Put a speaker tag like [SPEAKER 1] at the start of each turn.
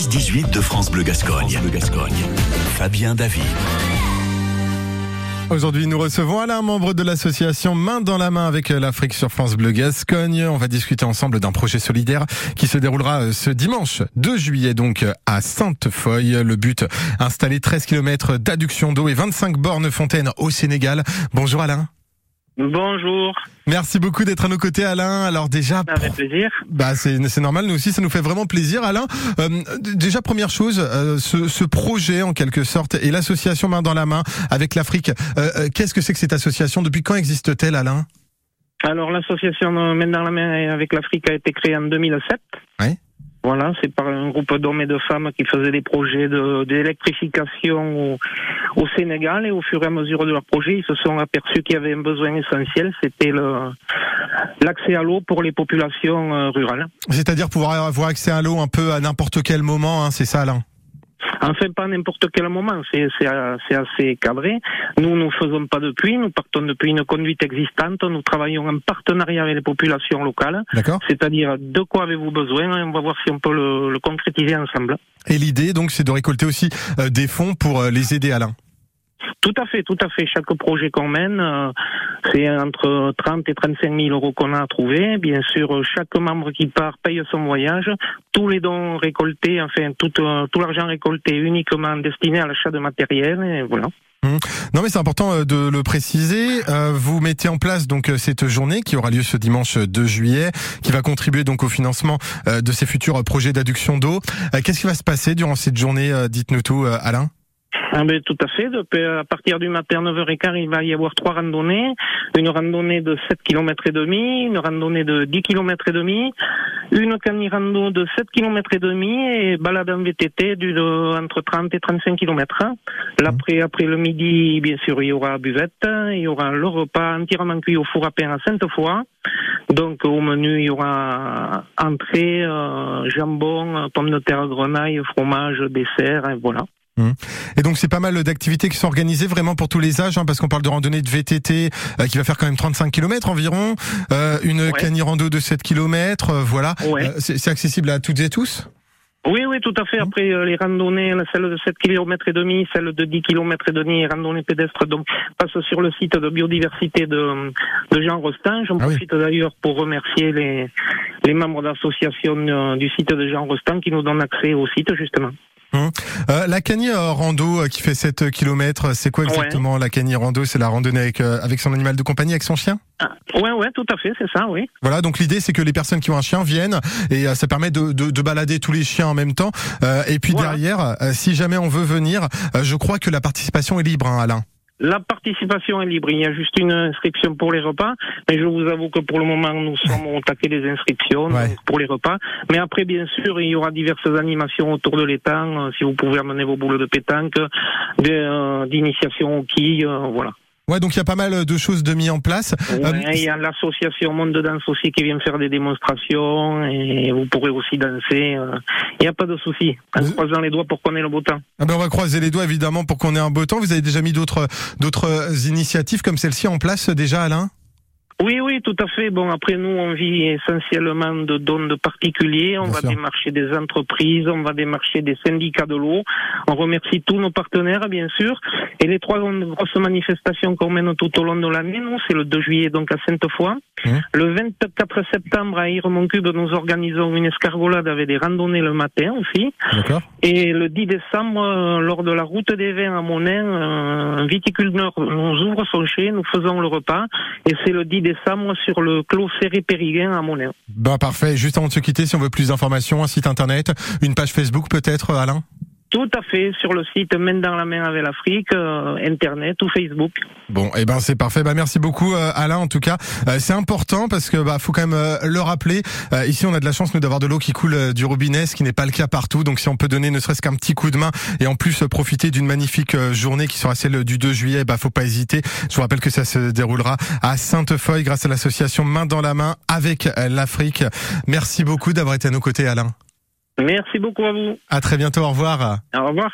[SPEAKER 1] 16-18 de France Bleu Gascogne. Fabien David.
[SPEAKER 2] Aujourd'hui, nous recevons Alain, membre de l'association Main dans la main avec l'Afrique sur France Bleu Gascogne. On va discuter ensemble d'un projet solidaire qui se déroulera euh, ce dimanche 2 juillet donc à Sainte-Foy. Le but, installer 13 km d'adduction d'eau et 25 bornes fontaines au Sénégal. Bonjour Alain.
[SPEAKER 3] Bonjour.
[SPEAKER 2] Merci beaucoup d'être à nos côtés, Alain. Alors déjà,
[SPEAKER 3] avec plaisir.
[SPEAKER 2] Bah c'est normal, nous aussi, ça nous fait vraiment plaisir, Alain. Euh, déjà première chose, euh, ce, ce, projet en quelque sorte et l'association Main dans la main avec l'Afrique. Euh, Qu'est-ce que c'est que cette association? Depuis quand existe-t-elle, Alain?
[SPEAKER 3] Alors l'association Main dans la main avec l'Afrique a été créée en 2007.
[SPEAKER 2] Oui.
[SPEAKER 3] Voilà, c'est par un groupe d'hommes et de femmes qui faisaient des projets d'électrification au, Sénégal et au fur et à mesure de leur projet, ils se sont aperçus qu'il y avait un besoin essentiel, c'était l'accès à l'eau pour les populations euh, rurales.
[SPEAKER 2] C'est-à-dire pouvoir avoir accès à l'eau un peu à n'importe quel moment, hein, c'est ça Alain?
[SPEAKER 3] Enfin, pas n'importe quel moment, c'est assez cadré. Nous ne faisons pas de puits, nous partons depuis une conduite existante, nous travaillons en partenariat avec les populations locales. C'est-à-dire, de quoi avez-vous besoin? On va voir si on peut le, concrétiser ensemble.
[SPEAKER 2] Et l'idée, donc, c'est de récolter aussi euh, des fonds pour euh, les aider, Alain
[SPEAKER 3] tout à fait, tout à fait. Chaque projet qu'on mène, euh, c'est entre 30 et 35 000 euros qu'on a à trouver. Bien sûr, chaque membre qui part paye son voyage. Tous les dons récoltés, enfin tout, euh, tout l'argent récolté uniquement destiné à l'achat de matériel. Et voilà.
[SPEAKER 2] Mmh. Non mais c'est important euh, de le préciser. Vous mettez en place donc cette journée qui aura lieu ce dimanche 2 juillet, qui va contribuer donc au financement de ces futurs projets d'adduction d'eau. Qu'est-ce qui va se passer durant cette journée Dites-nous tout, Alain?
[SPEAKER 3] Ah ben, tout à fait. Depuis, à partir du matin 9h15, il va y avoir trois randonnées. Une randonnée de 7 km et demi, une randonnée de 10 km et demi, une canirando de 7 km et demi et balade en VTT du, entre 30 et 35 km. L'après, après le midi, bien sûr, il y aura buvette, il y aura le repas entièrement cuit au four à pain à Sainte-Foy. Donc au menu, il y aura entrée, euh, jambon, pommes de terre, grenaille, fromage, dessert, et voilà.
[SPEAKER 2] Mmh. Et donc c'est pas mal d'activités qui sont organisées vraiment pour tous les âges, hein, parce qu'on parle de randonnée de VTT euh, qui va faire quand même 35 km environ, euh, une ouais. canirando de 7 km, euh, voilà. c'est accessible à toutes et tous?
[SPEAKER 3] Oui, oui, tout à fait. Après les randonnées, celle de 7 km et demi, celle de 10 km et demi, randonnée pédestre, donc passe sur le site de biodiversité de, de Jean Rostin. J'en ah profite d'ailleurs pour remercier les, les membres d'association du site de Jean Rostin qui nous donnent accès au site justement.
[SPEAKER 2] Hum. Euh, la Cagny Rando euh, qui fait 7 km, c'est quoi exactement la Cagny Rando? C'est la randonnée avec, euh, avec son animal de compagnie, avec son chien?
[SPEAKER 3] Ah, Ouais, ouais, tout à fait, c'est ça, oui.
[SPEAKER 2] Voilà, donc l'idée c'est que les personnes qui ont un chien viennent et ça permet de, de, de, balader tous les chiens en même temps. et puis derrière, si jamais on veut venir, je crois que la participation est libre, hein, Alain.
[SPEAKER 3] La participation est libre. Il y a juste une inscription pour les repas. Mais je vous avoue que pour le moment, nous sommes au taquet des inscriptions pour les repas. Mais après, bien sûr, il y aura diverses animations autour de l'étang. Euh, si vous pouvez amener vos boules de pétanque, euh, d'initiation au quilles, euh, voilà.
[SPEAKER 2] Ouais, donc il y a pas mal de choses de mis en place.
[SPEAKER 3] il y a l'association Monde de Danse aussi qui vient faire des démonstrations et vous pourrez aussi danser. Il n'y a pas de souci. En croisant les doigts pour qu'on ait le beau temps.
[SPEAKER 2] Ah ben on va croiser les doigts évidemment pour qu'on ait un beau temps. Vous avez déjà mis d'autres d'autres initiatives comme celle-ci en place déjà, Alain?
[SPEAKER 3] Oui, oui, tout à fait. Bon, après nous, on vit essentiellement de dons de particuliers. On va démarcher des entreprises, on va démarcher des syndicats de l'eau. On remercie tous nos partenaires, bien sûr. Et les trois grosses manifestations qu'on mène tout au long de l'année, nous, c'est le 2 juillet donc à Sainte-Foy. Mmh. Le 24 septembre à Irmoncube, nous organisons une escargolade avec des randonnées le matin aussi. Et le 10 décembre, euh, lors de la route des vins à Monin, euh, un viticulteur nous ouvre son chai, nous faisons le repas. Et c'est le 10 décembre sur le clos serré périguin à.
[SPEAKER 2] Bah parfait. Juste avant de se quitter, si on veut plus d'informations, un site internet, une page Facebook peut-être, Alain?
[SPEAKER 3] Tout à fait, sur le site Main dans la main avec l'Afrique, euh, Internet ou Facebook.
[SPEAKER 2] Bon, et eh ben c'est parfait. Bah merci beaucoup euh, Alain en tout cas. Euh, c'est important parce que bah faut quand même le rappeler. ici on a de la chance nous d'avoir de l'eau qui coule du robinet, ce qui n'est pas le cas partout. Donc si on peut donner ne serait-ce qu'un petit coup de main et en plus profiter d'une magnifique journée qui sera celle du 2 juillet, bah faut pas hésiter. Je vous rappelle que ça se déroulera à Sainte-Foy grâce à l'association Main dans la main avec l'Afrique. Merci beaucoup d'avoir été à nos côtés Alain.
[SPEAKER 3] Merci beaucoup à vous.
[SPEAKER 2] À très bientôt, au revoir.
[SPEAKER 3] Au revoir.